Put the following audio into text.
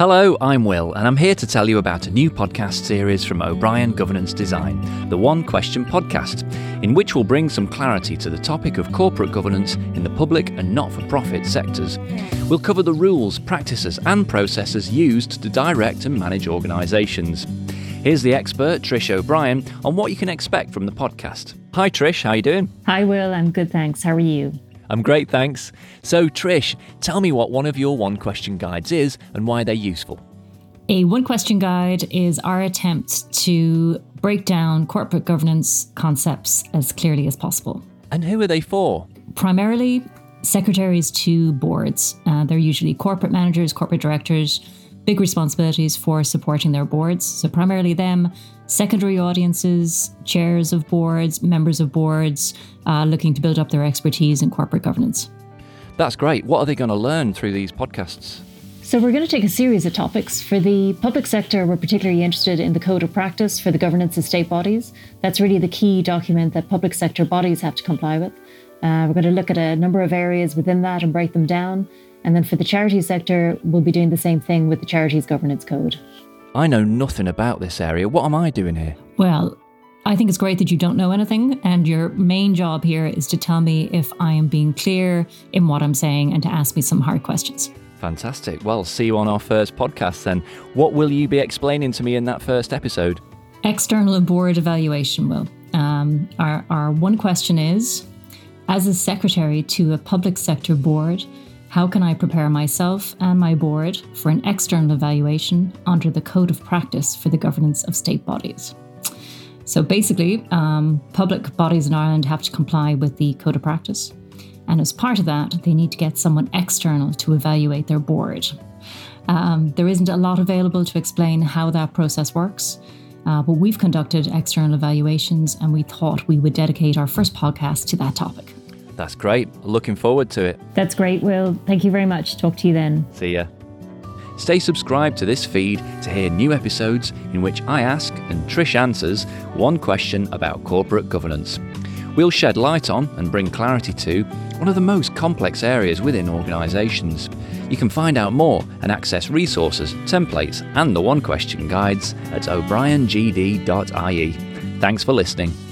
Hello, I'm Will, and I'm here to tell you about a new podcast series from O'Brien Governance Design, the One Question Podcast, in which we'll bring some clarity to the topic of corporate governance in the public and not for profit sectors. We'll cover the rules, practices, and processes used to direct and manage organisations. Here's the expert, Trish O'Brien, on what you can expect from the podcast. Hi, Trish, how are you doing? Hi, Will. I'm good, thanks. How are you? I'm great, thanks. So, Trish, tell me what one of your one question guides is and why they're useful. A one question guide is our attempt to break down corporate governance concepts as clearly as possible. And who are they for? Primarily, secretaries to boards. Uh, they're usually corporate managers, corporate directors, big responsibilities for supporting their boards. So, primarily them, secondary audiences, chairs of boards, members of boards, uh, looking to build up their expertise in corporate governance. That's great. What are they going to learn through these podcasts? So, we're going to take a series of topics. For the public sector, we're particularly interested in the Code of Practice for the governance of state bodies. That's really the key document that public sector bodies have to comply with. Uh, we're going to look at a number of areas within that and break them down. And then for the charity sector, we'll be doing the same thing with the Charities Governance Code. I know nothing about this area. What am I doing here? Well, I think it's great that you don't know anything, and your main job here is to tell me if I am being clear in what I'm saying and to ask me some hard questions. Fantastic. Well, see you on our first podcast then. What will you be explaining to me in that first episode? External board evaluation will. Um, our, our one question is As a secretary to a public sector board, how can I prepare myself and my board for an external evaluation under the Code of Practice for the Governance of State Bodies? So basically, um, public bodies in Ireland have to comply with the Code of Practice. And as part of that, they need to get someone external to evaluate their board. Um, there isn't a lot available to explain how that process works, uh, but we've conducted external evaluations and we thought we would dedicate our first podcast to that topic. That's great. Looking forward to it. That's great, Will. Thank you very much. Talk to you then. See ya. Stay subscribed to this feed to hear new episodes in which I ask and Trish answers one question about corporate governance. We'll shed light on and bring clarity to one of the most complex areas within organisations. You can find out more and access resources, templates, and the one question guides at o'briengd.ie. Thanks for listening.